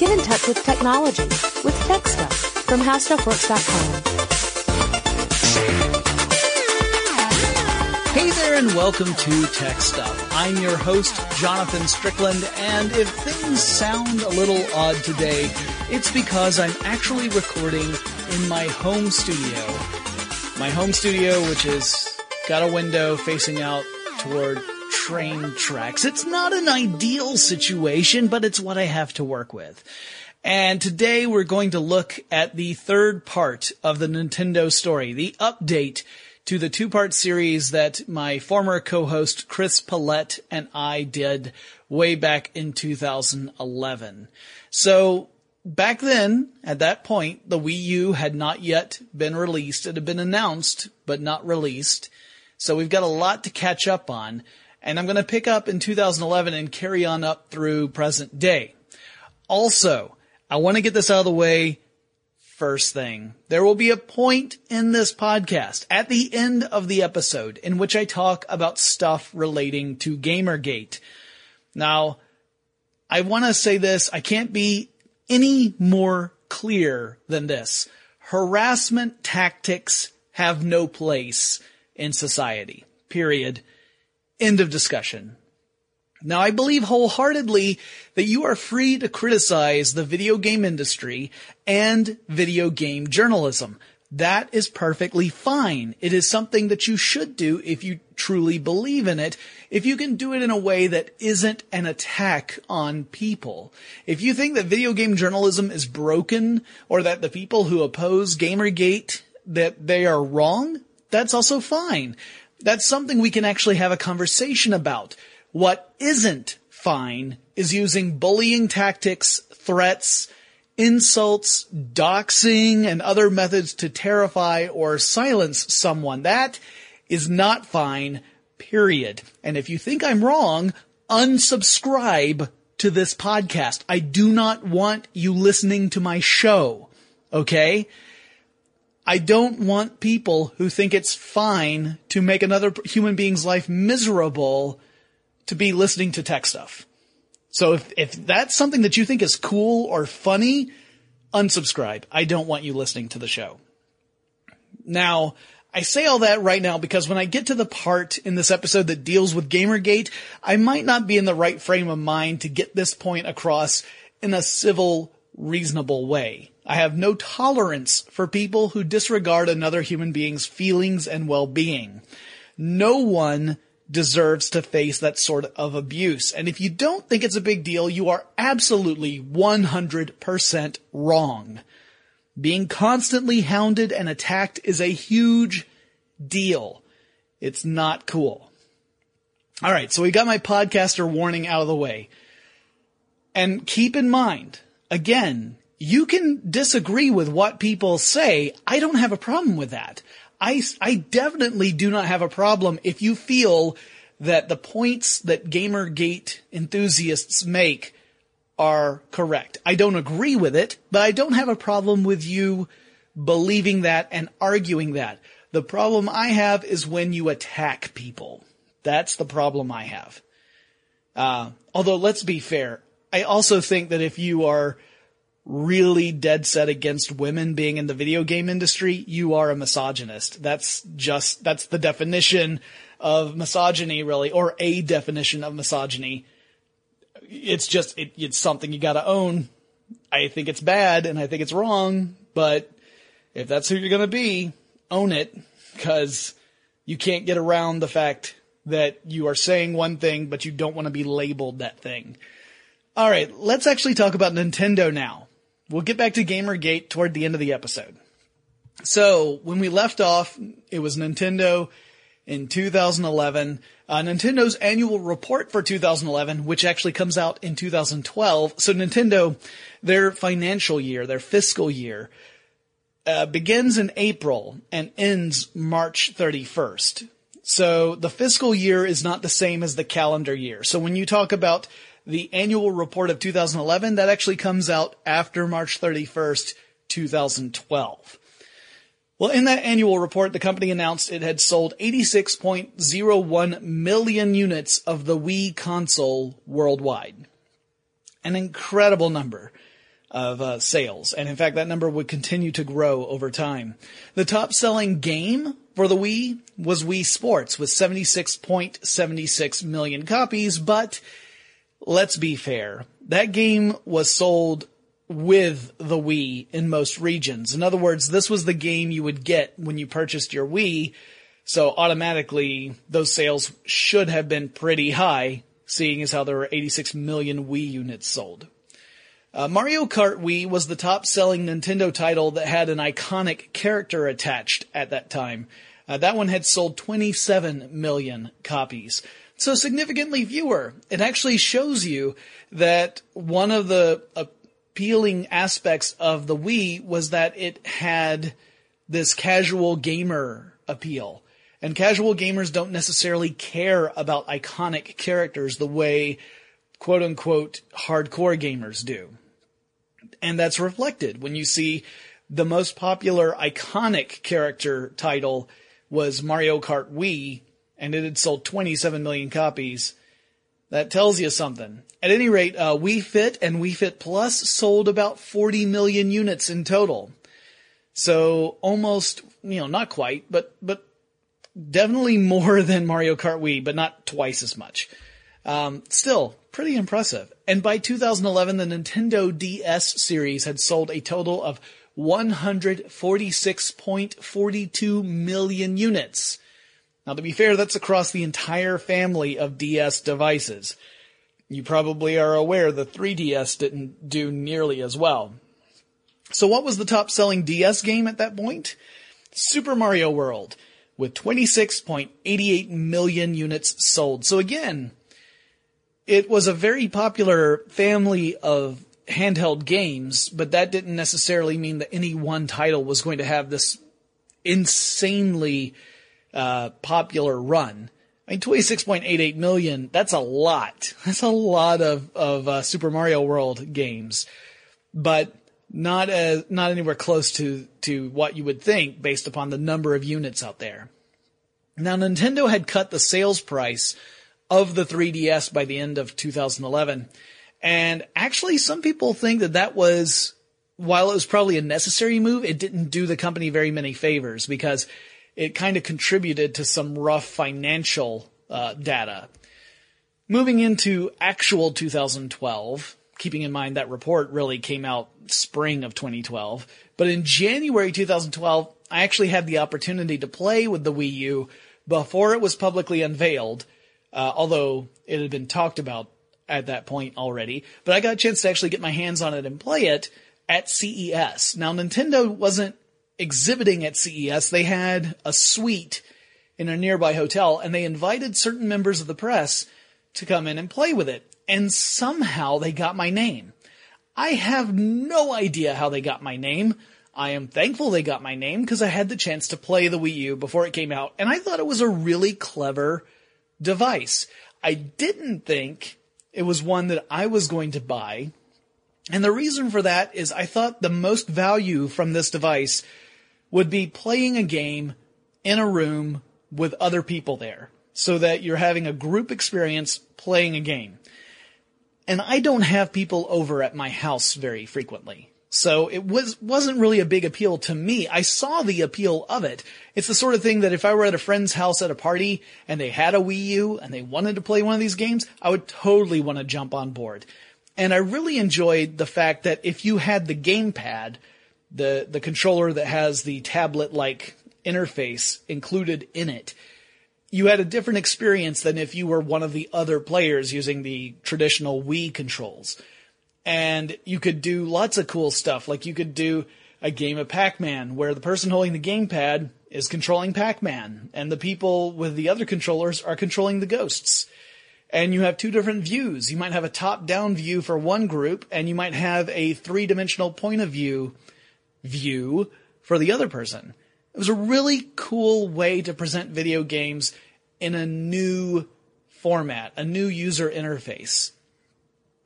Get in touch with technology with Tech Stuff from HowStuffWorks.com. Hey there and welcome to Tech Stuff. I'm your host, Jonathan Strickland, and if things sound a little odd today, it's because I'm actually recording in my home studio. My home studio, which has got a window facing out toward train tracks. It's not an ideal situation, but it's what I have to work with. And today we're going to look at the third part of the Nintendo story, the update to the two-part series that my former co-host Chris Pollette and I did way back in 2011. So back then, at that point, the Wii U had not yet been released. It had been announced, but not released. So we've got a lot to catch up on. And I'm going to pick up in 2011 and carry on up through present day. Also, I want to get this out of the way first thing. There will be a point in this podcast at the end of the episode in which I talk about stuff relating to Gamergate. Now, I want to say this. I can't be any more clear than this. Harassment tactics have no place in society. Period. End of discussion. Now I believe wholeheartedly that you are free to criticize the video game industry and video game journalism. That is perfectly fine. It is something that you should do if you truly believe in it, if you can do it in a way that isn't an attack on people. If you think that video game journalism is broken or that the people who oppose Gamergate that they are wrong, that's also fine. That's something we can actually have a conversation about. What isn't fine is using bullying tactics, threats, insults, doxing, and other methods to terrify or silence someone. That is not fine, period. And if you think I'm wrong, unsubscribe to this podcast. I do not want you listening to my show. Okay? I don't want people who think it's fine to make another human being's life miserable to be listening to tech stuff. So if, if that's something that you think is cool or funny, unsubscribe. I don't want you listening to the show. Now, I say all that right now because when I get to the part in this episode that deals with Gamergate, I might not be in the right frame of mind to get this point across in a civil, reasonable way. I have no tolerance for people who disregard another human being's feelings and well-being. No one deserves to face that sort of abuse. And if you don't think it's a big deal, you are absolutely 100% wrong. Being constantly hounded and attacked is a huge deal. It's not cool. All right. So we got my podcaster warning out of the way. And keep in mind, again, you can disagree with what people say. I don't have a problem with that. I, I definitely do not have a problem if you feel that the points that Gamergate enthusiasts make are correct. I don't agree with it, but I don't have a problem with you believing that and arguing that. The problem I have is when you attack people. That's the problem I have. Uh, although let's be fair. I also think that if you are really dead set against women being in the video game industry, you are a misogynist. That's just, that's the definition of misogyny really, or a definition of misogyny. It's just, it, it's something you gotta own. I think it's bad and I think it's wrong, but if that's who you're gonna be, own it, cause you can't get around the fact that you are saying one thing, but you don't want to be labeled that thing. Alright, let's actually talk about Nintendo now. We'll get back to Gamergate toward the end of the episode. So when we left off, it was Nintendo in 2011. Uh, Nintendo's annual report for 2011, which actually comes out in 2012. So Nintendo, their financial year, their fiscal year, uh, begins in April and ends March 31st. So the fiscal year is not the same as the calendar year. So when you talk about the annual report of 2011, that actually comes out after March 31st, 2012. Well, in that annual report, the company announced it had sold 86.01 million units of the Wii console worldwide. An incredible number. of uh, sales. And in fact, that number would continue to grow over time. The top selling game for the Wii was Wii Sports with 76.76 million copies, but let's be fair. That game was sold with the Wii in most regions. In other words, this was the game you would get when you purchased your Wii. So automatically those sales should have been pretty high, seeing as how there were 86 million Wii units sold. Uh, Mario Kart Wii was the top selling Nintendo title that had an iconic character attached at that time. Uh, that one had sold 27 million copies. So significantly fewer. It actually shows you that one of the appealing aspects of the Wii was that it had this casual gamer appeal. And casual gamers don't necessarily care about iconic characters the way quote unquote hardcore gamers do. And that's reflected when you see the most popular iconic character title was Mario Kart Wii and it had sold 27 million copies. That tells you something. At any rate, uh, Wii Fit and Wii Fit Plus sold about 40 million units in total. So almost, you know, not quite, but, but definitely more than Mario Kart Wii, but not twice as much. Um, still pretty impressive. And by 2011, the Nintendo DS series had sold a total of 146.42 million units. Now to be fair, that's across the entire family of DS devices. You probably are aware the 3DS didn't do nearly as well. So what was the top selling DS game at that point? Super Mario World with 26.88 million units sold. So again, it was a very popular family of handheld games, but that didn't necessarily mean that any one title was going to have this insanely uh, popular run. I mean, 26.88 million, that's a lot. That's a lot of, of uh, Super Mario World games. But not as, not anywhere close to, to what you would think based upon the number of units out there. Now, Nintendo had cut the sales price of the 3DS by the end of 2011. And actually, some people think that that was, while it was probably a necessary move, it didn't do the company very many favors because it kind of contributed to some rough financial uh, data. Moving into actual 2012, keeping in mind that report really came out spring of 2012, but in January 2012, I actually had the opportunity to play with the Wii U before it was publicly unveiled uh, although it had been talked about at that point already. But I got a chance to actually get my hands on it and play it at CES. Now, Nintendo wasn't exhibiting at CES. They had a suite in a nearby hotel and they invited certain members of the press to come in and play with it. And somehow they got my name. I have no idea how they got my name. I am thankful they got my name because I had the chance to play the Wii U before it came out and I thought it was a really clever device. I didn't think it was one that I was going to buy. And the reason for that is I thought the most value from this device would be playing a game in a room with other people there so that you're having a group experience playing a game. And I don't have people over at my house very frequently. So it was, wasn't really a big appeal to me. I saw the appeal of it. It's the sort of thing that if I were at a friend's house at a party and they had a Wii U and they wanted to play one of these games, I would totally want to jump on board. And I really enjoyed the fact that if you had the gamepad, the, the controller that has the tablet-like interface included in it, you had a different experience than if you were one of the other players using the traditional Wii controls and you could do lots of cool stuff. Like you could do a game of Pac-Man where the person holding the gamepad is controlling Pac-Man and the people with the other controllers are controlling the ghosts. And you have two different views. You might have a top-down view for one group and you might have a three-dimensional point of view view for the other person. It was a really cool way to present video games in a new format, a new user interface.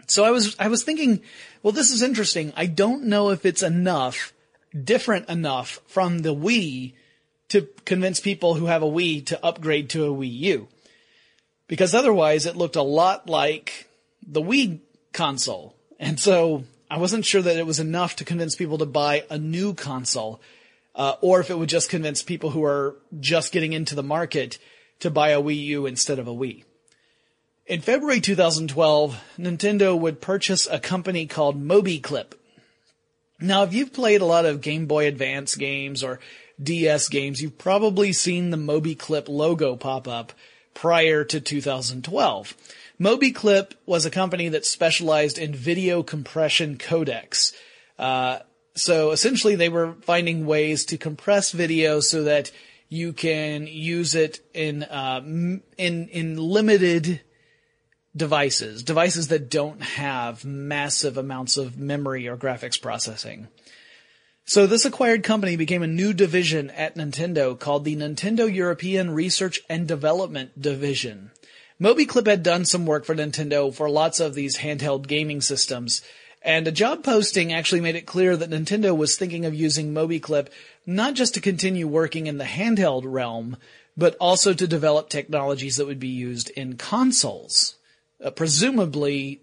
So I was, I was thinking, well, this is interesting. I don't know if it's enough, different enough from the Wii to convince people who have a Wii to upgrade to a Wii U. Because otherwise it looked a lot like the Wii console. And so I wasn't sure that it was enough to convince people to buy a new console, uh, or if it would just convince people who are just getting into the market to buy a Wii U instead of a Wii. In February 2012, Nintendo would purchase a company called MobiClip. Now, if you've played a lot of Game Boy Advance games or DS games, you've probably seen the MobiClip logo pop up prior to 2012. MobiClip was a company that specialized in video compression codecs. Uh, so essentially they were finding ways to compress video so that you can use it in, uh, in, in limited devices, devices that don't have massive amounts of memory or graphics processing. So this acquired company became a new division at Nintendo called the Nintendo European Research and Development Division. MobiClip had done some work for Nintendo for lots of these handheld gaming systems, and a job posting actually made it clear that Nintendo was thinking of using MobiClip not just to continue working in the handheld realm, but also to develop technologies that would be used in consoles, uh, presumably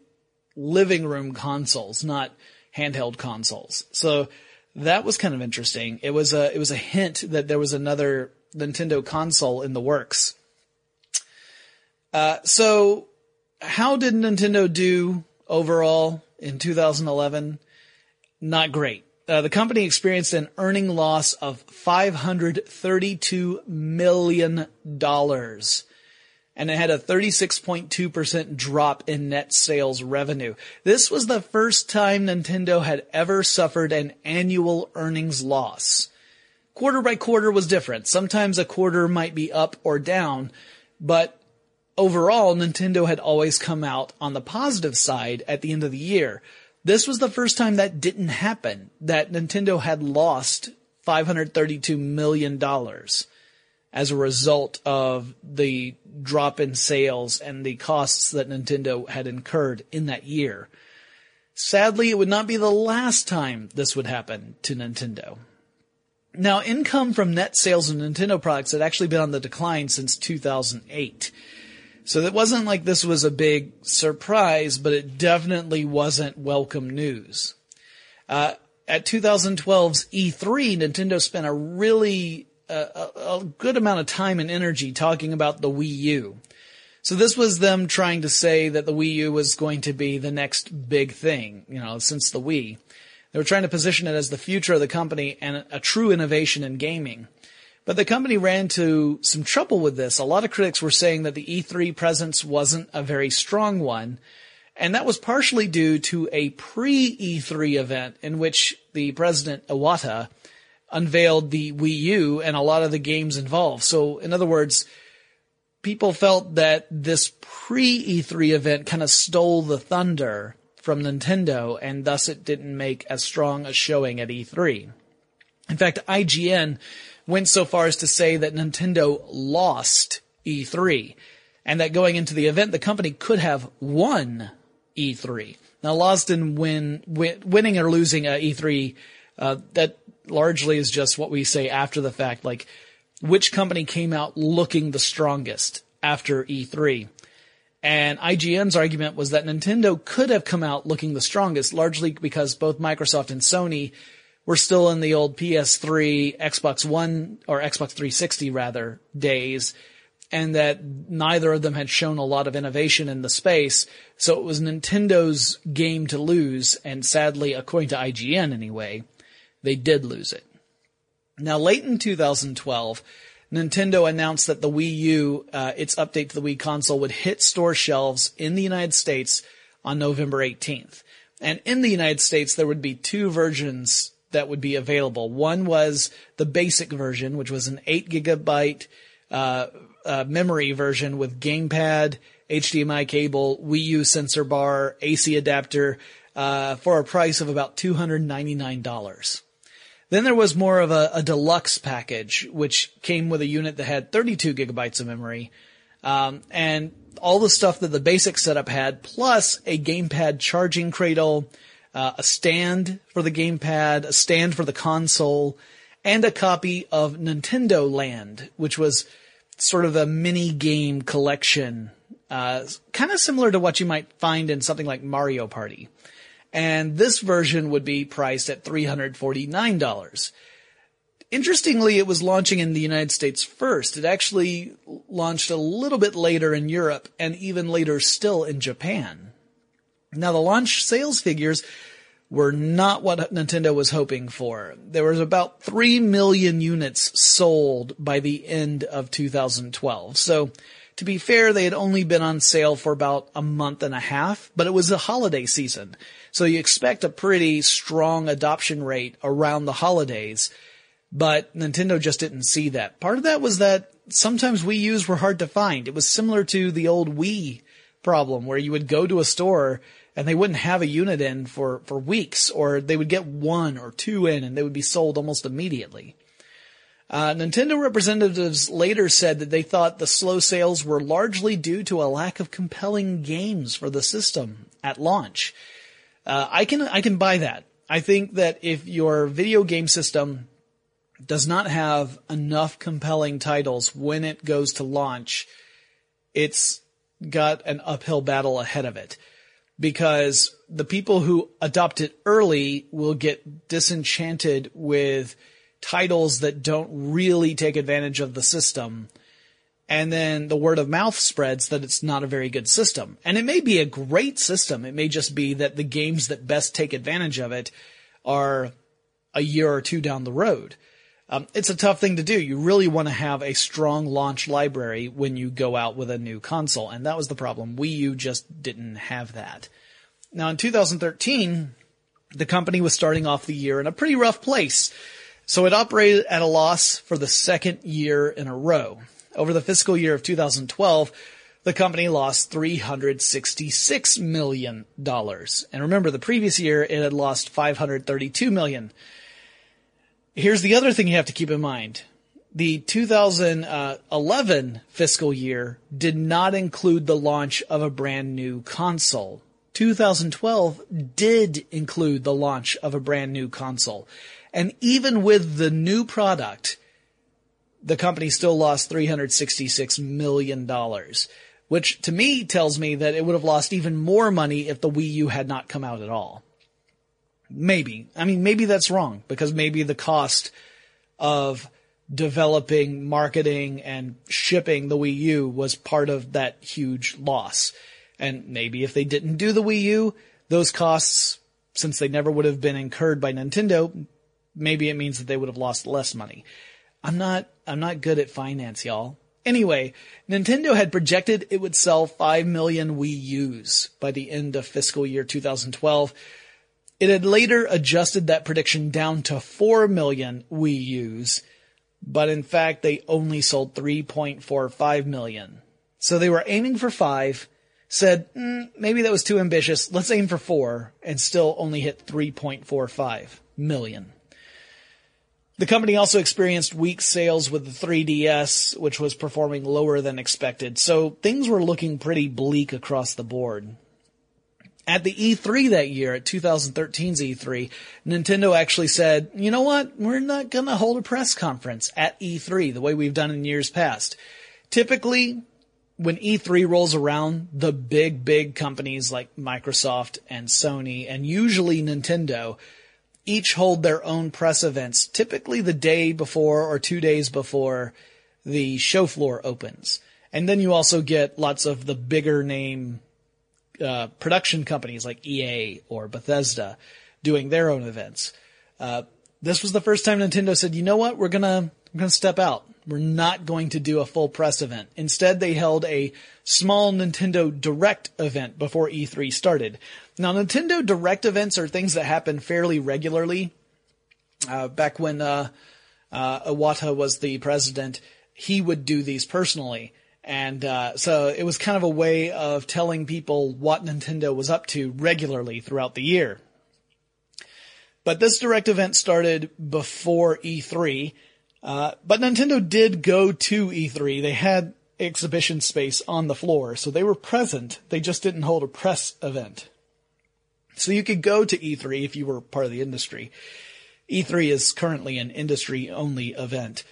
living room consoles, not handheld consoles. So that was kind of interesting. It was a it was a hint that there was another Nintendo console in the works. Uh, so, how did Nintendo do overall in 2011? Not great. Uh, the company experienced an earning loss of 532 million dollars and it had a 36.2% drop in net sales revenue. This was the first time Nintendo had ever suffered an annual earnings loss. Quarter by quarter was different. Sometimes a quarter might be up or down, but overall, Nintendo had always come out on the positive side at the end of the year. This was the first time that didn't happen, that Nintendo had lost $532 million as a result of the drop in sales and the costs that Nintendo had incurred in that year. Sadly, it would not be the last time this would happen to Nintendo. Now, income from net sales of Nintendo products had actually been on the decline since 2008. So it wasn't like this was a big surprise, but it definitely wasn't welcome news. Uh, at 2012's E3, Nintendo spent a really a, a good amount of time and energy talking about the Wii U. So this was them trying to say that the Wii U was going to be the next big thing, you know, since the Wii. They were trying to position it as the future of the company and a true innovation in gaming. But the company ran into some trouble with this. A lot of critics were saying that the E3 presence wasn't a very strong one. And that was partially due to a pre-E3 event in which the president Iwata unveiled the Wii U and a lot of the games involved. So in other words, people felt that this pre E3 event kind of stole the thunder from Nintendo and thus it didn't make as strong a showing at E3. In fact, IGN went so far as to say that Nintendo lost E3 and that going into the event, the company could have won E3. Now, lost and win, win winning or losing a E3, uh, that largely is just what we say after the fact, like which company came out looking the strongest after E3. And IGN's argument was that Nintendo could have come out looking the strongest, largely because both Microsoft and Sony were still in the old PS3, Xbox One, or Xbox 360 rather, days, and that neither of them had shown a lot of innovation in the space, so it was Nintendo's game to lose, and sadly, according to IGN anyway, they did lose it. Now, late in 2012, Nintendo announced that the Wii U, uh, its update to the Wii console, would hit store shelves in the United States on November 18th. And in the United States, there would be two versions that would be available. One was the basic version, which was an 8 gigabyte uh, uh, memory version with gamepad, HDMI cable, Wii U sensor bar, AC adapter, uh, for a price of about $299. Then there was more of a, a, deluxe package, which came with a unit that had 32 gigabytes of memory, um, and all the stuff that the basic setup had, plus a gamepad charging cradle, uh, a stand for the gamepad, a stand for the console, and a copy of Nintendo Land, which was sort of a mini game collection, uh, kind of similar to what you might find in something like Mario Party. and this version would be priced at $349. Interestingly, it was launching in the United States first. It actually launched a little bit later in Europe and even later still in Japan. Now the launch sales figures were not what Nintendo was hoping for. There was about 3 million units sold by the end of 2012. So to be fair, they had only been on sale for about a month and a half, but it was a holiday season. So you expect a pretty strong adoption rate around the holidays but Nintendo just didn't see that. Part of that was that sometimes Wii U's were hard to find. It was similar to the old Wii problem where you would go to a store and they wouldn't have a unit in for, for weeks or they would get one or two in and they would be sold almost immediately. Uh, Nintendo representatives later said that they thought the slow sales were largely due to a lack of compelling games for the system at launch. Uh, I can I can buy that. I think that if your video game system does not have enough compelling titles when it goes to launch, it's got an uphill battle ahead of it. Because the people who adopt it early will get disenchanted with titles that don't really take advantage of the system. And then the word of mouth spreads that it's not a very good system. And it may be a great system. It may just be that the games that best take advantage of it are a year or two down the road. Um, it's a tough thing to do. You really want to have a strong launch library when you go out with a new console, and that was the problem. Wii U just didn't have that. Now in 2013, the company was starting off the year in a pretty rough place. So it operated at a loss for the second year in a row. Over the fiscal year of 2012, the company lost $366 million. And remember, the previous year it had lost $532 million. Here's the other thing you have to keep in mind. The 2011 fiscal year did not include the launch of a brand new console. 2012 did include the launch of a brand new console. And even with the new product, the company still lost $366 million, which to me tells me that it would have lost even more money if the Wii U had not come out at all. Maybe. I mean, maybe that's wrong because maybe the cost of developing, marketing, and shipping the Wii U was part of that huge loss. And maybe if they didn't do the Wii U, those costs, since they never would have been incurred by Nintendo, maybe it means that they would have lost less money. I'm not, I'm not good at finance, y'all. Anyway, Nintendo had projected it would sell 5 million Wii U's by the end of fiscal year 2012 it had later adjusted that prediction down to 4 million Wii U's, but in fact they only sold 3.45 million. So they were aiming for 5, said, mm, maybe that was too ambitious, let's aim for 4, and still only hit 3.45 million. The company also experienced weak sales with the 3DS, which was performing lower than expected, so things were looking pretty bleak across the board. At the E3 that year, at 2013's E3, Nintendo actually said, you know what? We're not gonna hold a press conference at E3 the way we've done in years past. Typically, when E3 rolls around, the big, big companies like Microsoft and Sony and usually Nintendo each hold their own press events, typically the day before or two days before the show floor opens. And then you also get lots of the bigger name uh, production companies like EA or Bethesda doing their own events. Uh, this was the first time Nintendo said, you know what, we're gonna, we're gonna step out. We're not going to do a full press event. Instead, they held a small Nintendo Direct event before E3 started. Now, Nintendo Direct events are things that happen fairly regularly. Uh, back when, uh, uh, Iwata was the president, he would do these personally. And uh, so it was kind of a way of telling people what Nintendo was up to regularly throughout the year. But this direct event started before E3. Uh, but Nintendo did go to E3. They had exhibition space on the floor, so they were present. They just didn't hold a press event. So you could go to E3 if you were part of the industry. E3 is currently an industry only event.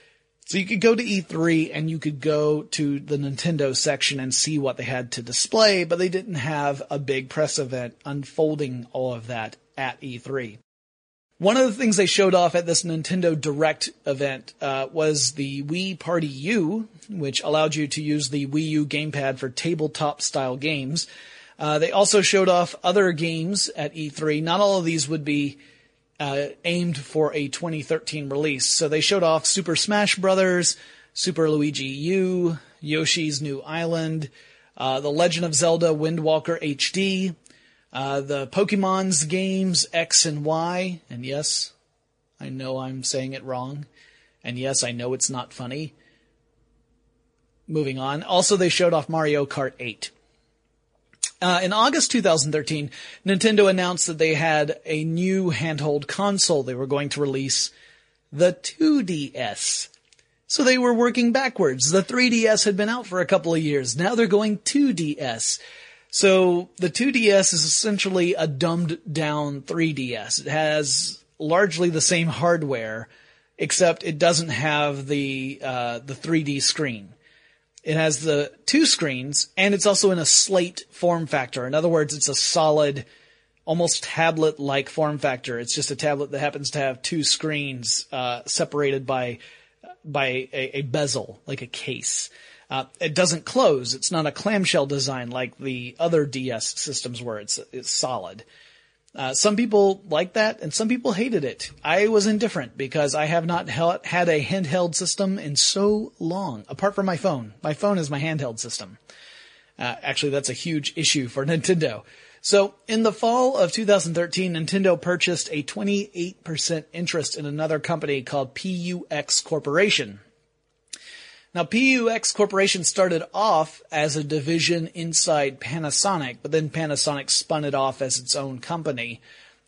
So you could go to E3 and you could go to the Nintendo section and see what they had to display, but they didn't have a big press event unfolding all of that at E3. One of the things they showed off at this Nintendo Direct event uh, was the Wii Party U, which allowed you to use the Wii U gamepad for tabletop style games. Uh, they also showed off other games at E3. Not all of these would be uh, aimed for a 2013 release. So they showed off Super Smash Brothers, Super Luigi U, Yoshi's New Island, uh, The Legend of Zelda Wind Waker HD, uh, the Pokemon's games X and Y, and yes, I know I'm saying it wrong, and yes, I know it's not funny. Moving on. Also, they showed off Mario Kart 8. Uh, in August 2013, Nintendo announced that they had a new handheld console they were going to release, the 2DS. So they were working backwards. The 3DS had been out for a couple of years. Now they're going 2DS. So the 2DS is essentially a dumbed down 3DS. It has largely the same hardware, except it doesn't have the uh, the 3D screen. It has the two screens and it's also in a slate form factor. In other words, it's a solid, almost tablet like form factor. It's just a tablet that happens to have two screens, uh, separated by, by a, a, bezel, like a case. Uh, it doesn't close. It's not a clamshell design like the other DS systems were. It's, it's solid. Uh, some people liked that and some people hated it. I was indifferent because I have not had a handheld system in so long, apart from my phone. My phone is my handheld system. Uh, actually, that's a huge issue for Nintendo. So, in the fall of 2013, Nintendo purchased a 28% interest in another company called PUX Corporation. Now, PUX Corporation started off as a division inside Panasonic, but then Panasonic spun it off as its own company.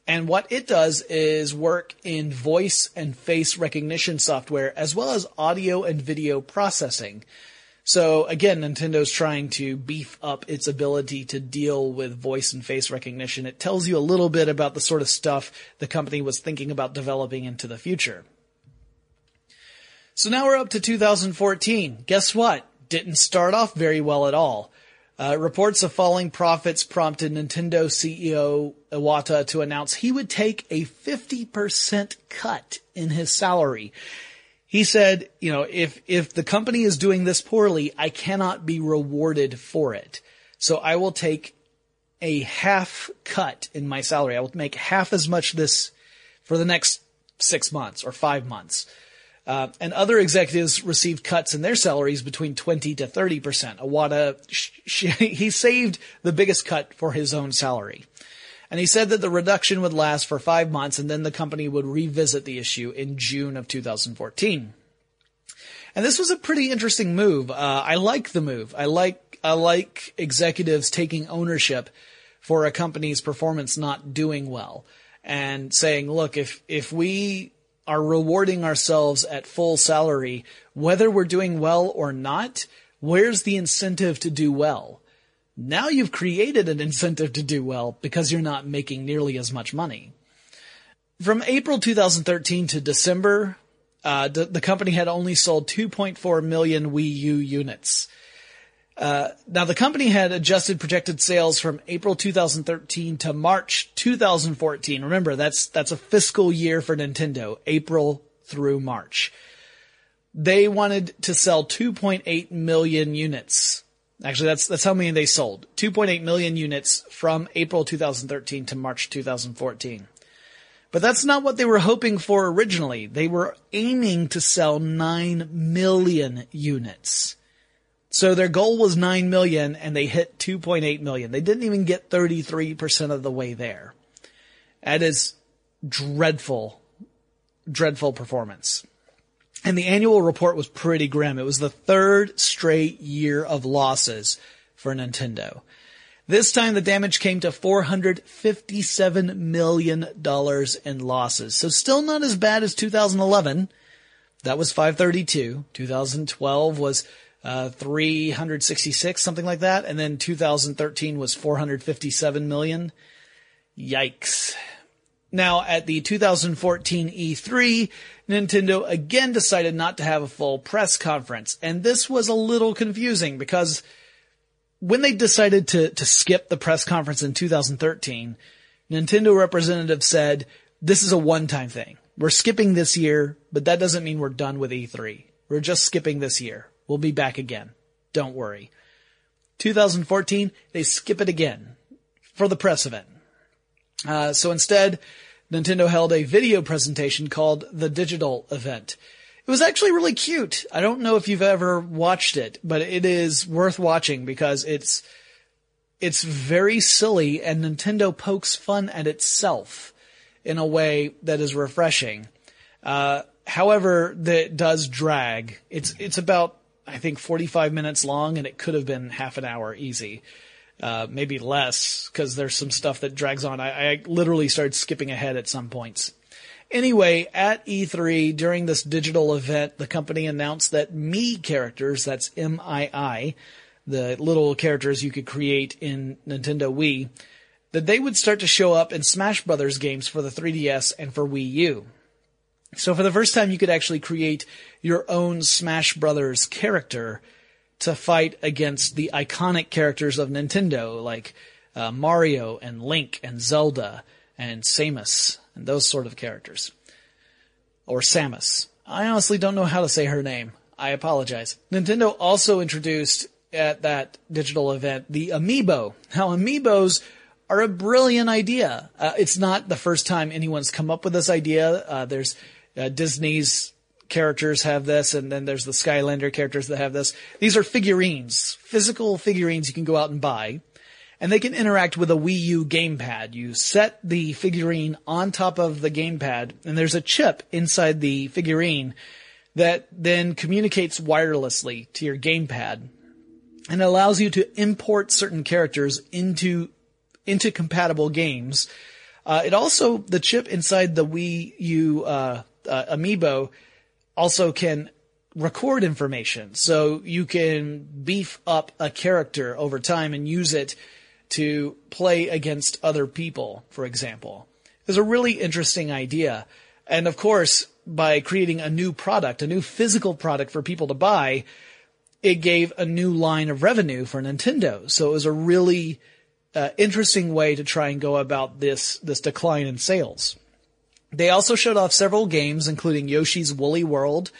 And what it does is work in voice and face recognition software as well as audio and video processing. So again, Nintendo's trying to beef up its ability to deal with voice and face recognition. It tells you a little bit about the sort of stuff the company was thinking about developing into the future. So now we're up to 2014. Guess what? Didn't start off very well at all. Uh, reports of falling profits prompted Nintendo CEO Iwata to announce he would take a 50% cut in his salary. He said, you know, if, if the company is doing this poorly, I cannot be rewarded for it. So I will take a half cut in my salary. I will make half as much this for the next six months or five months. Uh, and other executives received cuts in their salaries between 20 to 30%. Iwata, sh- he saved the biggest cut for his own salary. And he said that the reduction would last for five months and then the company would revisit the issue in June of 2014. And this was a pretty interesting move. Uh, I like the move. I like, I like executives taking ownership for a company's performance not doing well and saying, look, if, if we are rewarding ourselves at full salary, whether we're doing well or not, where's the incentive to do well? Now you've created an incentive to do well because you're not making nearly as much money. From April 2013 to December, uh, the, the company had only sold 2.4 million Wii U units. Uh, now the company had adjusted projected sales from April 2013 to March 2014. Remember, that's, that's a fiscal year for Nintendo, April through March. They wanted to sell 2.8 million units. Actually, that's, that's how many they sold. 2.8 million units from April 2013 to March 2014. But that's not what they were hoping for originally. They were aiming to sell 9 million units. So their goal was 9 million and they hit 2.8 million. They didn't even get 33% of the way there. That is dreadful, dreadful performance. And the annual report was pretty grim. It was the third straight year of losses for Nintendo. This time the damage came to $457 million in losses. So still not as bad as 2011. That was 532. 2012 was uh, 366, something like that. And then 2013 was 457 million. Yikes. Now, at the 2014 E3, Nintendo again decided not to have a full press conference, and this was a little confusing because when they decided to, to skip the press conference in 2013, Nintendo representative said, this is a one-time thing. We're skipping this year, but that doesn't mean we're done with E3. We're just skipping this year. We'll be back again. Don't worry. 2014, they skip it again for the press event. Uh, so instead, Nintendo held a video presentation called the Digital Event. It was actually really cute. I don't know if you've ever watched it, but it is worth watching because it's it's very silly and Nintendo pokes fun at itself in a way that is refreshing. Uh, however, that does drag. It's it's about I think 45 minutes long, and it could have been half an hour easy. Uh, maybe less, because there's some stuff that drags on. I, I literally started skipping ahead at some points. Anyway, at E3, during this digital event, the company announced that Mii characters, that's M-I-I, the little characters you could create in Nintendo Wii, that they would start to show up in Smash Brothers games for the 3DS and for Wii U. So for the first time, you could actually create your own Smash Brothers character to fight against the iconic characters of Nintendo, like uh, Mario and Link and Zelda and Samus and those sort of characters. Or Samus. I honestly don't know how to say her name. I apologize. Nintendo also introduced at that digital event the amiibo. Now amiibos are a brilliant idea. Uh, it's not the first time anyone's come up with this idea. Uh, there's uh, Disney's characters have this, and then there's the Skylander characters that have this. These are figurines, physical figurines you can go out and buy, and they can interact with a Wii U gamepad. You set the figurine on top of the gamepad, and there's a chip inside the figurine that then communicates wirelessly to your gamepad and allows you to import certain characters into into compatible games. Uh, it also the chip inside the Wii U uh, uh, amiibo also can record information. So you can beef up a character over time and use it to play against other people, for example. It's a really interesting idea. And of course, by creating a new product, a new physical product for people to buy, it gave a new line of revenue for Nintendo. So it was a really uh, interesting way to try and go about this, this decline in sales. They also showed off several games, including Yoshi's Woolly World,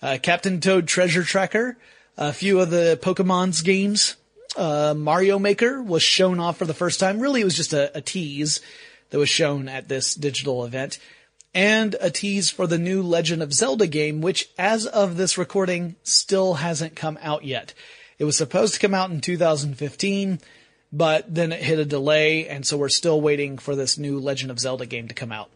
uh, Captain Toad Treasure Tracker, a few of the Pokemon's games. Uh, Mario Maker was shown off for the first time. Really, it was just a, a tease that was shown at this digital event. And a tease for the new Legend of Zelda game, which as of this recording still hasn't come out yet. It was supposed to come out in 2015, but then it hit a delay, and so we're still waiting for this new Legend of Zelda game to come out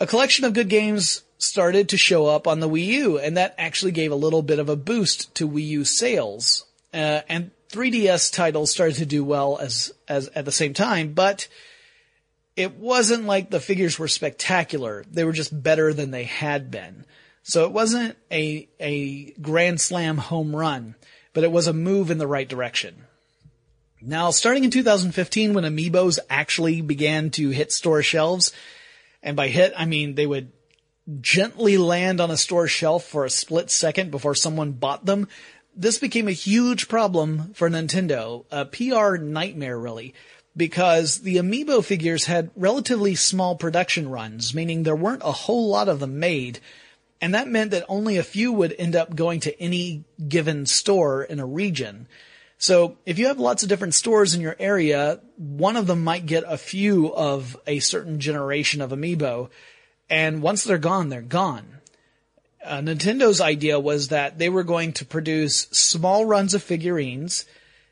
a collection of good games started to show up on the Wii U, and that actually gave a little bit of a boost to Wii U sales. Uh, and 3DS titles started to do well as as at the same time, but it wasn't like the figures were spectacular. They were just better than they had been. So it wasn't a a grand slam home run, but it was a move in the right direction. Now, starting in 2015, when amiibos actually began to hit store shelves, and by hit, I mean they would gently land on a store shelf for a split second before someone bought them. This became a huge problem for Nintendo, a PR nightmare really, because the amiibo figures had relatively small production runs, meaning there weren't a whole lot of them made. And that meant that only a few would end up going to any given store in a region. So if you have lots of different stores in your area, one of them might get a few of a certain generation of amiibo. And once they're gone, they're gone. Uh, Nintendo's idea was that they were going to produce small runs of figurines.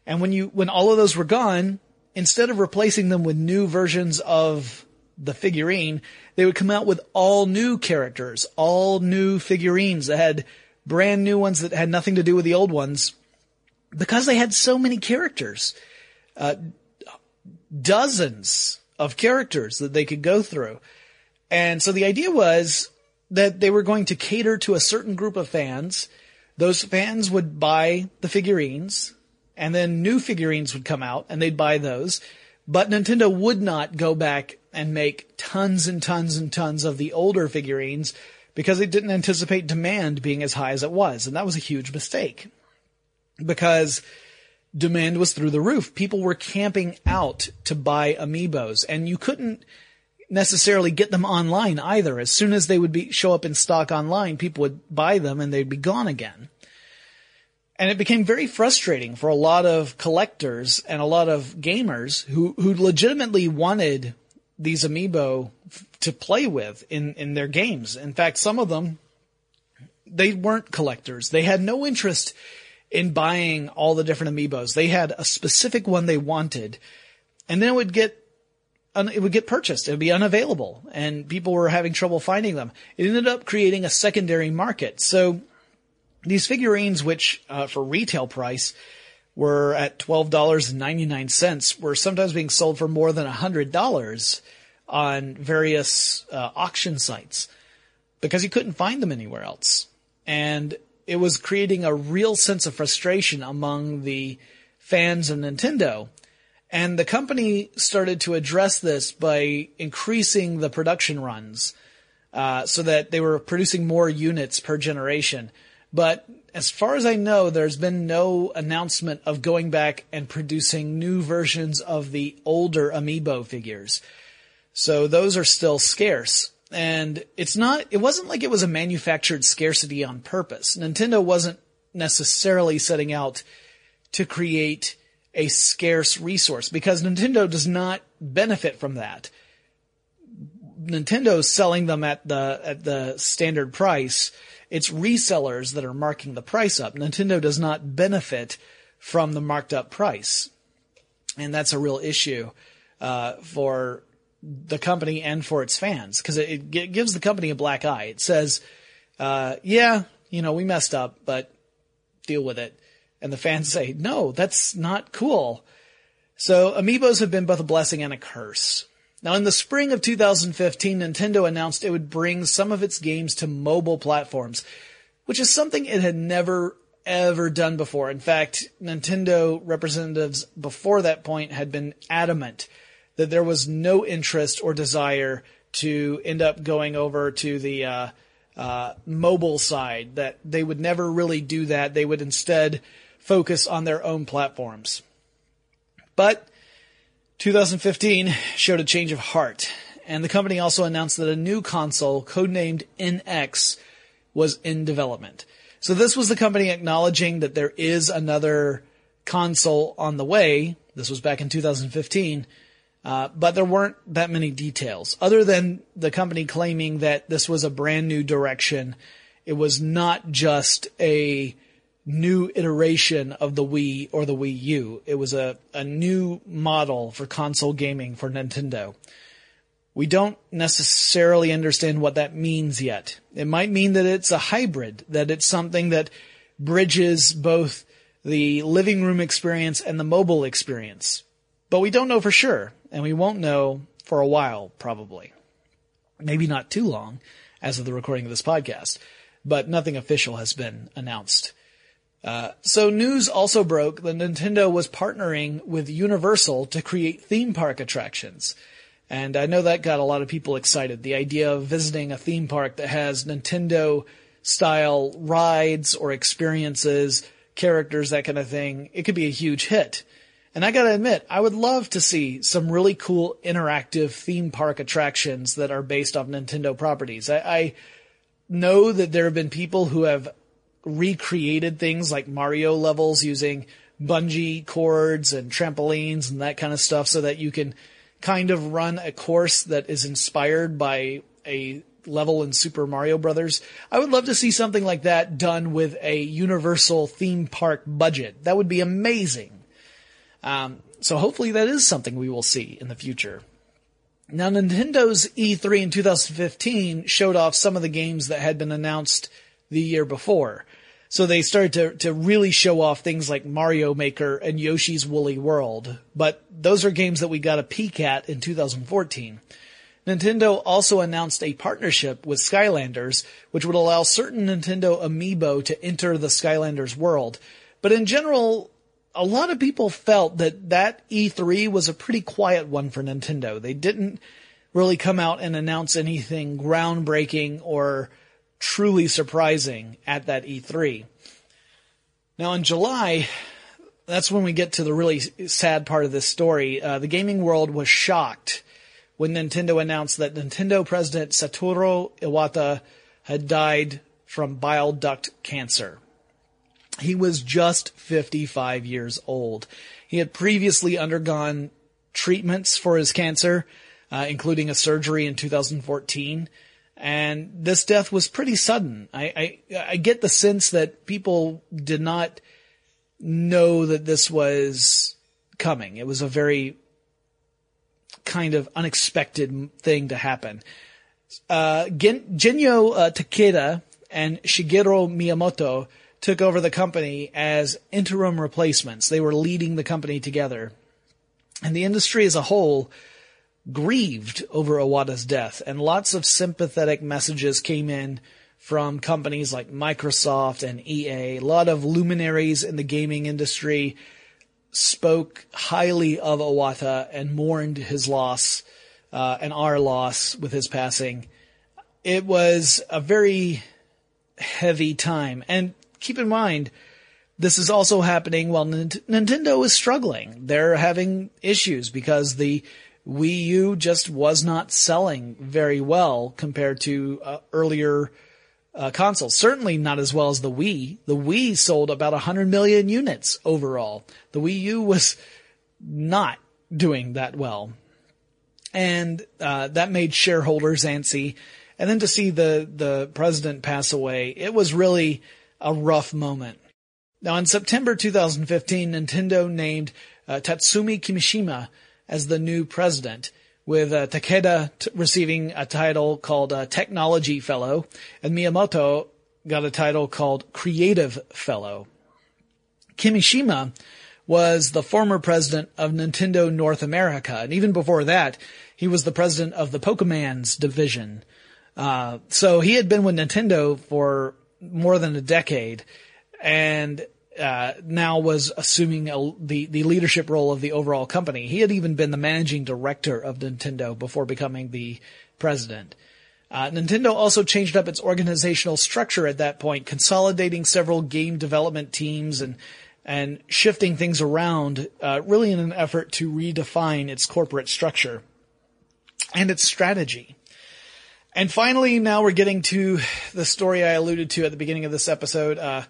And when you, when all of those were gone, instead of replacing them with new versions of the figurine, they would come out with all new characters, all new figurines that had brand new ones that had nothing to do with the old ones because they had so many characters, uh, dozens of characters that they could go through. And so the idea was that they were going to cater to a certain group of fans. Those fans would buy the figurines and then new figurines would come out and they'd buy those. But Nintendo would not go back and make tons and tons and tons of the older figurines because they didn't anticipate demand being as high as it was. And that was a huge mistake because demand was through the roof. People were camping out to buy amiibos and you couldn't necessarily get them online either. As soon as they would be, show up in stock online, people would buy them and they'd be gone again. And it became very frustrating for a lot of collectors and a lot of gamers who, who legitimately wanted these amiibo to play with in, in their games. In fact, some of them, they weren't collectors. They had no interest in buying all the different amiibos. They had a specific one they wanted and then it would get it would get purchased. It would be unavailable and people were having trouble finding them. It ended up creating a secondary market. So these figurines, which uh, for retail price were at $12.99, were sometimes being sold for more than $100 on various uh, auction sites because you couldn't find them anywhere else. And it was creating a real sense of frustration among the fans of Nintendo. And the company started to address this by increasing the production runs uh, so that they were producing more units per generation. But as far as I know, there's been no announcement of going back and producing new versions of the older amiibo figures. So those are still scarce. And it's not, it wasn't like it was a manufactured scarcity on purpose. Nintendo wasn't necessarily setting out to create a scarce resource because Nintendo does not benefit from that. Nintendo's selling them at the, at the standard price. It's resellers that are marking the price up. Nintendo does not benefit from the marked up price. And that's a real issue, uh, for the company and for its fans because it, it, gives the company a black eye. It says, uh, yeah, you know, we messed up, but deal with it. And the fans say, no, that's not cool. So amiibos have been both a blessing and a curse. Now in the spring of 2015, Nintendo announced it would bring some of its games to mobile platforms, which is something it had never ever done before. In fact, Nintendo representatives before that point had been adamant that there was no interest or desire to end up going over to the uh, uh, mobile side. That they would never really do that. They would instead focus on their own platforms. But 2015 showed a change of heart, and the company also announced that a new console, codenamed NX, was in development. So this was the company acknowledging that there is another console on the way. This was back in 2015 uh, but there weren't that many details other than the company claiming that this was a brand new direction. It was not just a new iteration of the Wii or the Wii U. It was a, a new model for console gaming for Nintendo. We don't necessarily understand what that means yet. It might mean that it's a hybrid, that it's something that bridges both the living room experience and the mobile experience. But we don't know for sure and we won't know for a while, probably. Maybe not too long as of the recording of this podcast, but nothing official has been announced. Uh, so news also broke that Nintendo was partnering with Universal to create theme park attractions. And I know that got a lot of people excited. The idea of visiting a theme park that has Nintendo style rides or experiences, characters, that kind of thing, it could be a huge hit. And I gotta admit, I would love to see some really cool interactive theme park attractions that are based off Nintendo properties. I, I know that there have been people who have recreated things like Mario levels using bungee cords and trampolines and that kind of stuff so that you can kind of run a course that is inspired by a level in Super Mario Brothers. I would love to see something like that done with a universal theme park budget. That would be amazing. Um, so hopefully that is something we will see in the future. Now Nintendo's E3 in 2015 showed off some of the games that had been announced the year before. So they started to, to really show off things like Mario Maker and Yoshi's Woolly World. But those are games that we got a peek at in 2014. Nintendo also announced a partnership with Skylanders, which would allow certain Nintendo amiibo to enter the Skylanders world. But in general, a lot of people felt that that E3 was a pretty quiet one for Nintendo. They didn't really come out and announce anything groundbreaking or truly surprising at that E3. Now in July, that's when we get to the really sad part of this story. Uh, the gaming world was shocked when Nintendo announced that Nintendo president Satoru Iwata had died from bile duct cancer. He was just 55 years old. He had previously undergone treatments for his cancer, uh, including a surgery in 2014. And this death was pretty sudden. I, I, I get the sense that people did not know that this was coming. It was a very kind of unexpected thing to happen. Uh, Gen- Genyo uh, Takeda and Shigeru Miyamoto took over the company as interim replacements. They were leading the company together. And the industry as a whole grieved over Iwata's death and lots of sympathetic messages came in from companies like Microsoft and EA. A lot of luminaries in the gaming industry spoke highly of Iwata and mourned his loss uh, and our loss with his passing. It was a very heavy time. And keep in mind, this is also happening while Nintendo is struggling. They're having issues because the Wii U just was not selling very well compared to uh, earlier uh, consoles. Certainly not as well as the Wii. The Wii sold about 100 million units overall. The Wii U was not doing that well. And uh, that made shareholders antsy. And then to see the, the president pass away, it was really a rough moment. Now in September 2015, Nintendo named uh, Tatsumi Kimishima as the new president with uh, Takeda t- receiving a title called uh, Technology Fellow, and Miyamoto got a title called Creative Fellow. Kimishima was the former president of Nintendo North America, and even before that, he was the president of the Pokemans division. Uh, so he had been with Nintendo for more than a decade, and uh, now was assuming a, the the leadership role of the overall company. He had even been the managing director of Nintendo before becoming the president. Uh, Nintendo also changed up its organizational structure at that point, consolidating several game development teams and and shifting things around, uh, really in an effort to redefine its corporate structure and its strategy. And finally, now we're getting to the story I alluded to at the beginning of this episode. Uh,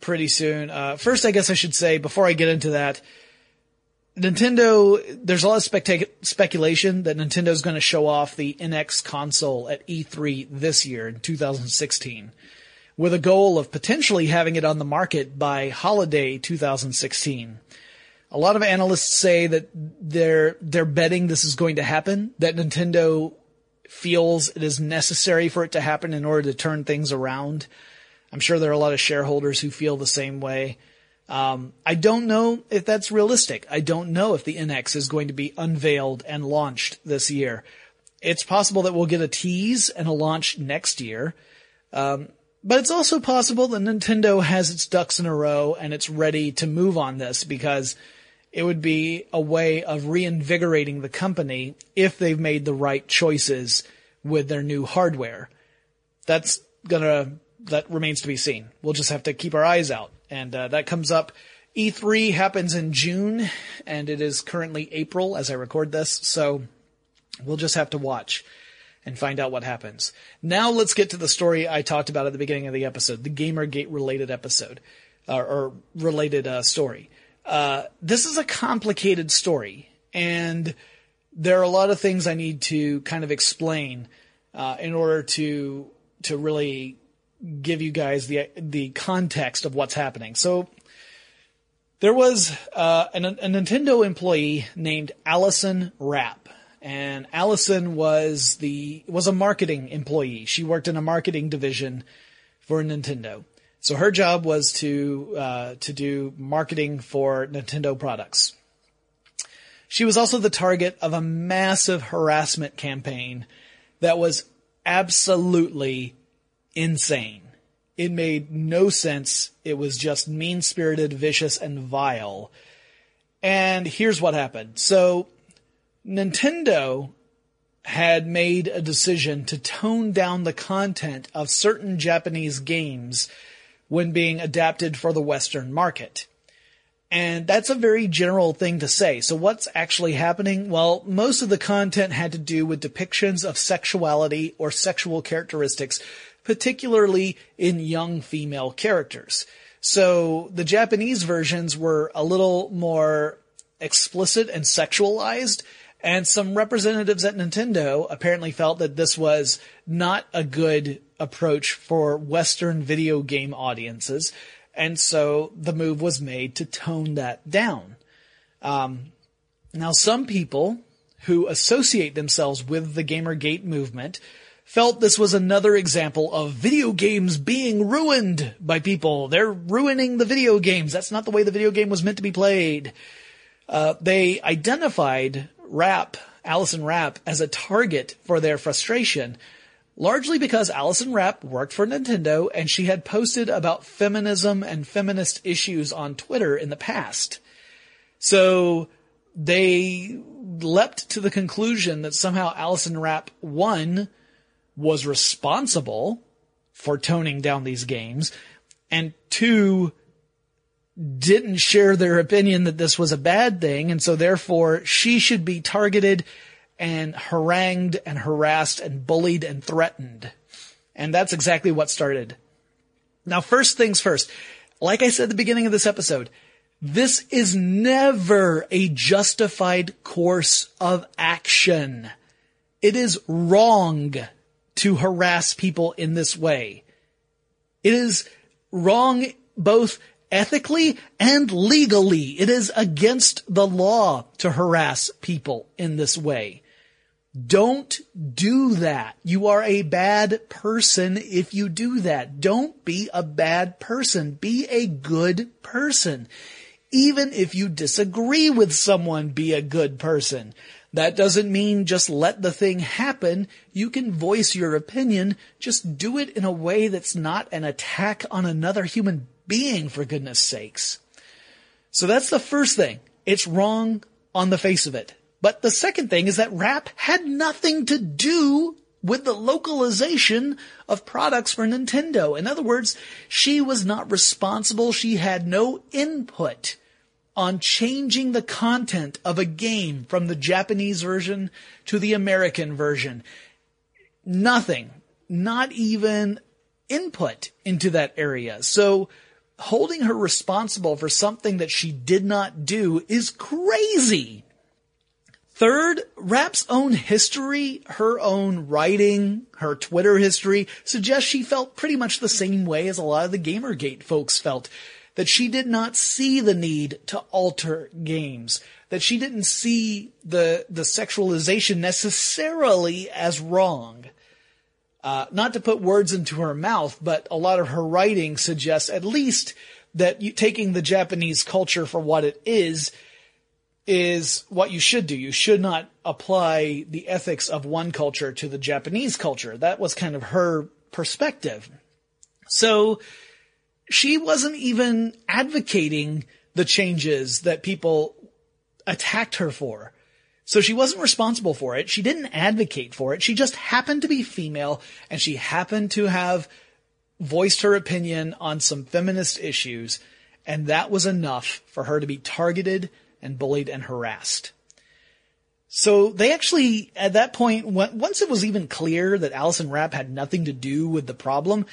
pretty soon. Uh, first, I guess I should say before I get into that, Nintendo, there's a lot of spectac- speculation that Nintendo is going to show off the NX console at E3 this year in 2016 with a goal of potentially having it on the market by holiday 2016. A lot of analysts say that they're, they're betting this is going to happen, that Nintendo feels it is necessary for it to happen in order to turn things around. I'm sure there are a lot of shareholders who feel the same way. Um, I don't know if that's realistic. I don't know if the NX is going to be unveiled and launched this year. It's possible that we'll get a tease and a launch next year. Um, but it's also possible that Nintendo has its ducks in a row and it's ready to move on this because it would be a way of reinvigorating the company if they've made the right choices with their new hardware. That's gonna that remains to be seen. We'll just have to keep our eyes out. And uh, that comes up. E3 happens in June, and it is currently April as I record this, so we'll just have to watch and find out what happens. Now let's get to the story I talked about at the beginning of the episode, the Gamergate related episode, uh, or related uh, story. Uh, this is a complicated story, and there are a lot of things I need to kind of explain uh, in order to to really give you guys the the context of what's happening. So there was uh, an, a Nintendo employee named Allison Rapp, and Allison was the was a marketing employee. She worked in a marketing division for Nintendo. So her job was to uh, to do marketing for Nintendo products. She was also the target of a massive harassment campaign that was absolutely insane. It made no sense. It was just mean spirited, vicious, and vile. And here's what happened. So, Nintendo had made a decision to tone down the content of certain Japanese games when being adapted for the Western market. And that's a very general thing to say. So what's actually happening? Well, most of the content had to do with depictions of sexuality or sexual characteristics, particularly in young female characters. So the Japanese versions were a little more explicit and sexualized, and some representatives at Nintendo apparently felt that this was not a good approach for Western video game audiences. And so the move was made to tone that down. Um, now some people who associate themselves with the Gamergate movement felt this was another example of video games being ruined by people. They're ruining the video games. That's not the way the video game was meant to be played. Uh, they identified Rapp, Allison Rapp, as a target for their frustration largely because Allison Rapp worked for Nintendo and she had posted about feminism and feminist issues on Twitter in the past. So they leapt to the conclusion that somehow Allison Rapp, one, was responsible for toning down these games, and two, didn't share their opinion that this was a bad thing, and so therefore she should be targeted and harangued and harassed and bullied and threatened. And that's exactly what started. Now, first things first, like I said at the beginning of this episode, this is never a justified course of action. It is wrong to harass people in this way. It is wrong both ethically and legally. It is against the law to harass people in this way. Don't do that. You are a bad person if you do that. Don't be a bad person. Be a good person. Even if you disagree with someone, be a good person. That doesn't mean just let the thing happen. You can voice your opinion. Just do it in a way that's not an attack on another human being, for goodness sakes. So that's the first thing. It's wrong on the face of it. But the second thing is that Rapp had nothing to do with the localization of products for Nintendo. In other words, she was not responsible. She had no input on changing the content of a game from the Japanese version to the American version. Nothing. Not even input into that area. So holding her responsible for something that she did not do is crazy. Third, Rapp's own history, her own writing, her Twitter history suggests she felt pretty much the same way as a lot of the Gamergate folks felt. That she did not see the need to alter games. That she didn't see the, the sexualization necessarily as wrong. Uh, not to put words into her mouth, but a lot of her writing suggests at least that you, taking the Japanese culture for what it is, is what you should do. You should not apply the ethics of one culture to the Japanese culture. That was kind of her perspective. So she wasn't even advocating the changes that people attacked her for. So she wasn't responsible for it. She didn't advocate for it. She just happened to be female and she happened to have voiced her opinion on some feminist issues. And that was enough for her to be targeted and bullied and harassed. So they actually, at that point, once it was even clear that Allison Rapp had nothing to do with the problem,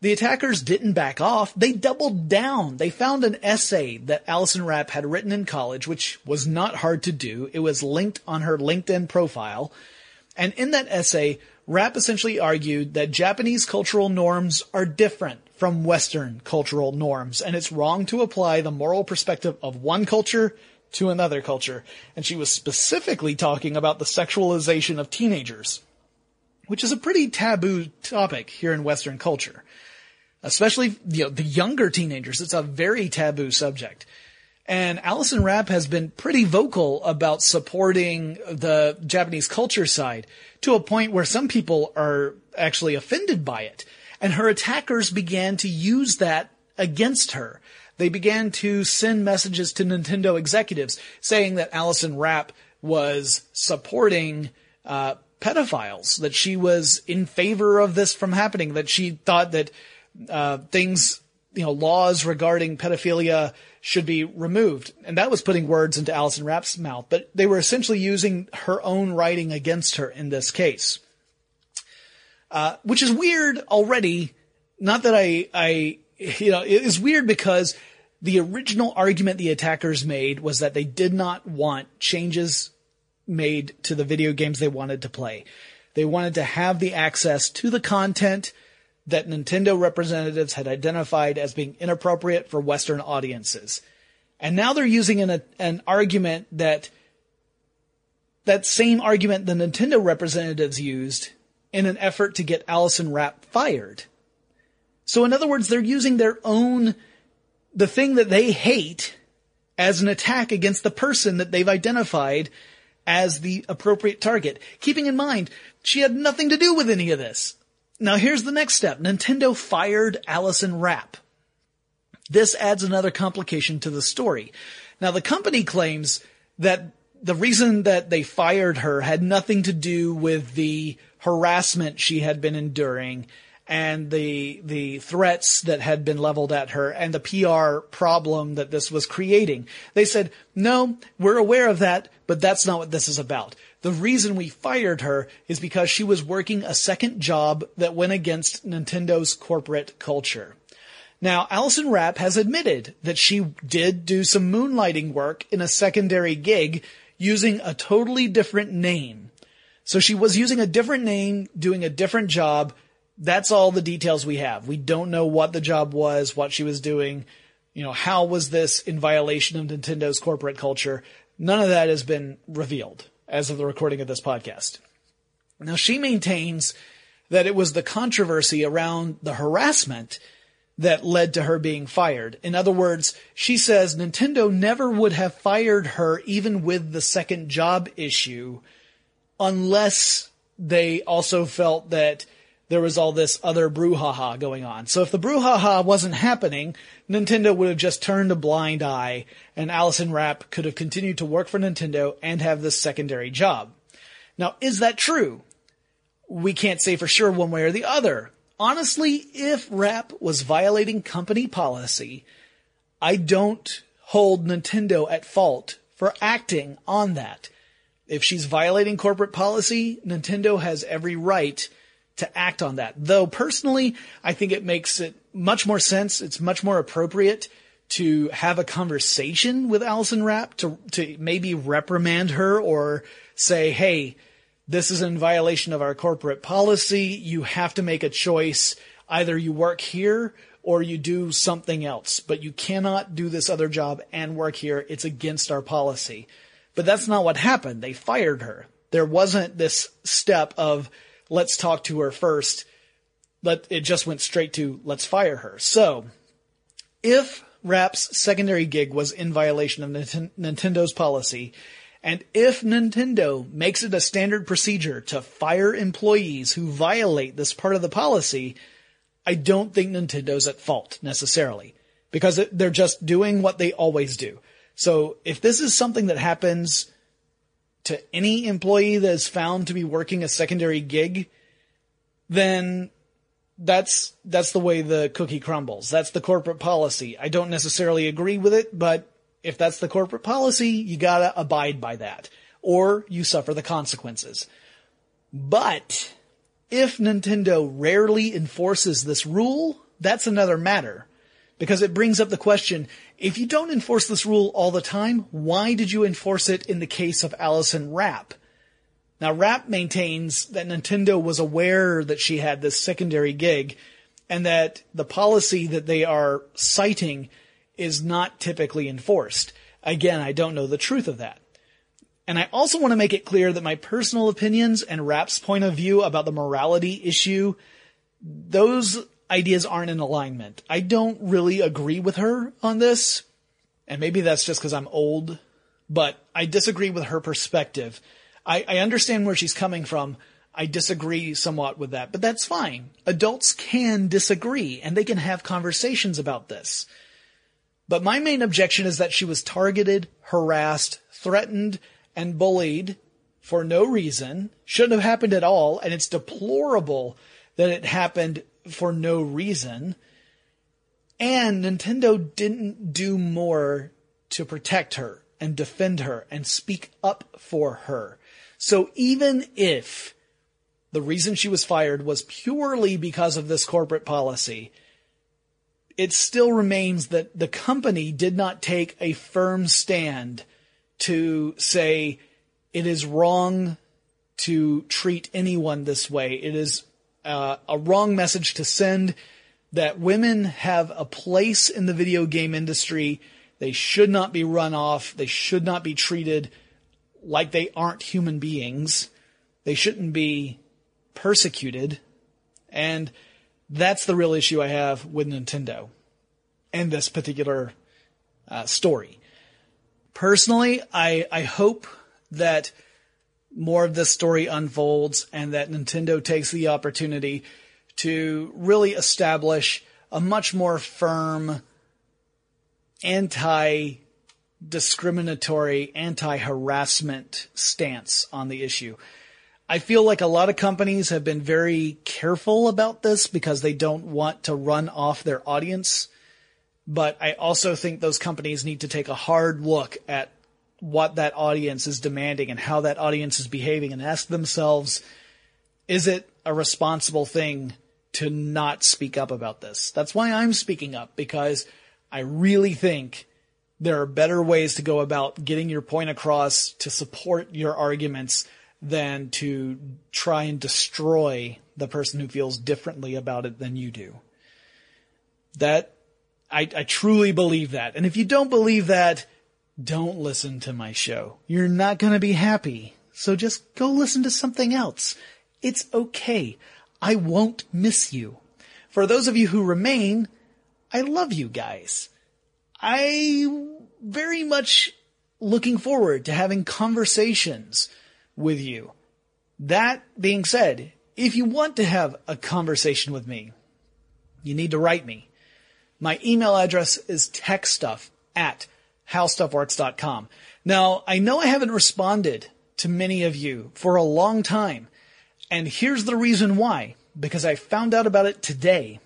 the attackers didn't back off. They doubled down. They found an essay that Allison Rapp had written in college, which was not hard to do. It was linked on her LinkedIn profile. And in that essay, Rapp essentially argued that Japanese cultural norms are different from Western cultural norms, and it's wrong to apply the moral perspective of one culture to another culture, and she was specifically talking about the sexualization of teenagers, which is a pretty taboo topic here in Western culture. Especially, you know, the younger teenagers. It's a very taboo subject. And Allison Rapp has been pretty vocal about supporting the Japanese culture side to a point where some people are actually offended by it. And her attackers began to use that against her they began to send messages to Nintendo executives saying that Allison Rapp was supporting uh, pedophiles, that she was in favor of this from happening, that she thought that uh, things, you know, laws regarding pedophilia should be removed. And that was putting words into Allison Rapp's mouth, but they were essentially using her own writing against her in this case. Uh, which is weird already. Not that I, I, you know, it is weird because the original argument the attackers made was that they did not want changes made to the video games they wanted to play. They wanted to have the access to the content that Nintendo representatives had identified as being inappropriate for Western audiences. And now they're using an, an argument that that same argument the Nintendo representatives used in an effort to get Allison Rapp fired. So in other words, they're using their own, the thing that they hate as an attack against the person that they've identified as the appropriate target. Keeping in mind, she had nothing to do with any of this. Now here's the next step. Nintendo fired Allison Rapp. This adds another complication to the story. Now the company claims that the reason that they fired her had nothing to do with the harassment she had been enduring and the the threats that had been leveled at her and the PR problem that this was creating. They said, "No, we're aware of that, but that's not what this is about. The reason we fired her is because she was working a second job that went against Nintendo's corporate culture." Now, Allison Rapp has admitted that she did do some moonlighting work in a secondary gig using a totally different name. So she was using a different name, doing a different job. That's all the details we have. We don't know what the job was, what she was doing, you know, how was this in violation of Nintendo's corporate culture? None of that has been revealed as of the recording of this podcast. Now she maintains that it was the controversy around the harassment that led to her being fired. In other words, she says Nintendo never would have fired her even with the second job issue unless they also felt that there was all this other brouhaha going on. So if the brouhaha wasn't happening, Nintendo would have just turned a blind eye and Allison Rapp could have continued to work for Nintendo and have this secondary job. Now, is that true? We can't say for sure one way or the other honestly, if Rapp was violating company policy, I don't hold Nintendo at fault for acting on that. If she's violating corporate policy, Nintendo has every right to act on that. Though personally, I think it makes it much more sense. It's much more appropriate to have a conversation with Allison Rapp to, to maybe reprimand her or say, Hey, this is in violation of our corporate policy. You have to make a choice. Either you work here or you do something else, but you cannot do this other job and work here. It's against our policy. But that's not what happened. They fired her. There wasn't this step of let's talk to her first. But it just went straight to let's fire her. So if Rapp's secondary gig was in violation of Nintendo's policy, and if Nintendo makes it a standard procedure to fire employees who violate this part of the policy, I don't think Nintendo's at fault necessarily because they're just doing what they always do. So if this is something that happens to any employee that is found to be working a secondary gig, then that's, that's the way the cookie crumbles. That's the corporate policy. I don't necessarily agree with it, but if that's the corporate policy, you gotta abide by that. Or you suffer the consequences. But if Nintendo rarely enforces this rule, that's another matter. Because it brings up the question, if you don't enforce this rule all the time, why did you enforce it in the case of Allison Rapp? Now Rapp maintains that Nintendo was aware that she had this secondary gig and that the policy that they are citing is not typically enforced. Again, I don't know the truth of that. And I also want to make it clear that my personal opinions and Rapp's point of view about the morality issue, those ideas aren't in alignment. I don't really agree with her on this. And maybe that's just because I'm old, but I disagree with her perspective. I, I understand where she's coming from. I disagree somewhat with that, but that's fine. Adults can disagree and they can have conversations about this. But my main objection is that she was targeted, harassed, threatened, and bullied for no reason, shouldn't have happened at all, and it's deplorable that it happened for no reason. And Nintendo didn't do more to protect her and defend her and speak up for her. So even if the reason she was fired was purely because of this corporate policy, it still remains that the company did not take a firm stand to say it is wrong to treat anyone this way. It is uh, a wrong message to send that women have a place in the video game industry. They should not be run off. They should not be treated like they aren't human beings. They shouldn't be persecuted. And that's the real issue I have with Nintendo and this particular uh, story. Personally, I, I hope that more of this story unfolds and that Nintendo takes the opportunity to really establish a much more firm anti discriminatory, anti harassment stance on the issue. I feel like a lot of companies have been very careful about this because they don't want to run off their audience. But I also think those companies need to take a hard look at what that audience is demanding and how that audience is behaving and ask themselves, is it a responsible thing to not speak up about this? That's why I'm speaking up because I really think there are better ways to go about getting your point across to support your arguments than to try and destroy the person who feels differently about it than you do. That, I, I truly believe that. And if you don't believe that, don't listen to my show. You're not going to be happy. So just go listen to something else. It's okay. I won't miss you. For those of you who remain, I love you guys. I very much looking forward to having conversations with you. That being said, if you want to have a conversation with me, you need to write me. My email address is techstuff at howstuffworks.com. Now, I know I haven't responded to many of you for a long time, and here's the reason why. Because I found out about it today.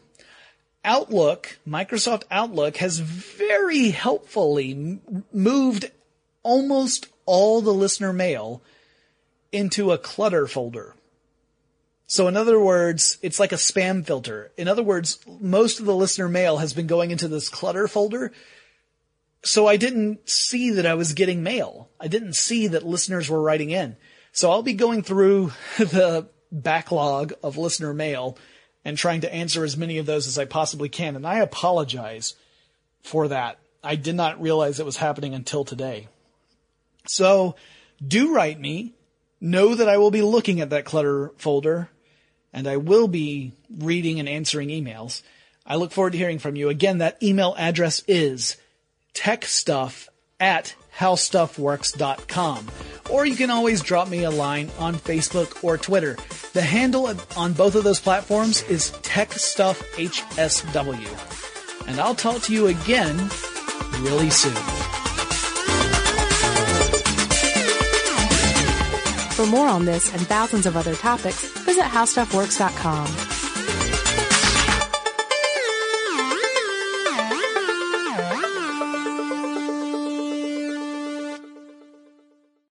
Outlook, Microsoft Outlook has very helpfully moved almost all the listener mail into a clutter folder. So in other words, it's like a spam filter. In other words, most of the listener mail has been going into this clutter folder. So I didn't see that I was getting mail. I didn't see that listeners were writing in. So I'll be going through the backlog of listener mail and trying to answer as many of those as I possibly can. And I apologize for that. I did not realize it was happening until today. So do write me know that I will be looking at that clutter folder and I will be reading and answering emails. I look forward to hearing from you. Again, that email address is techstuff at howstuffworks.com. Or you can always drop me a line on Facebook or Twitter. The handle on both of those platforms is TechStuffHSW. And I'll talk to you again really soon. For more on this and thousands of other topics, visit howstuffworks.com.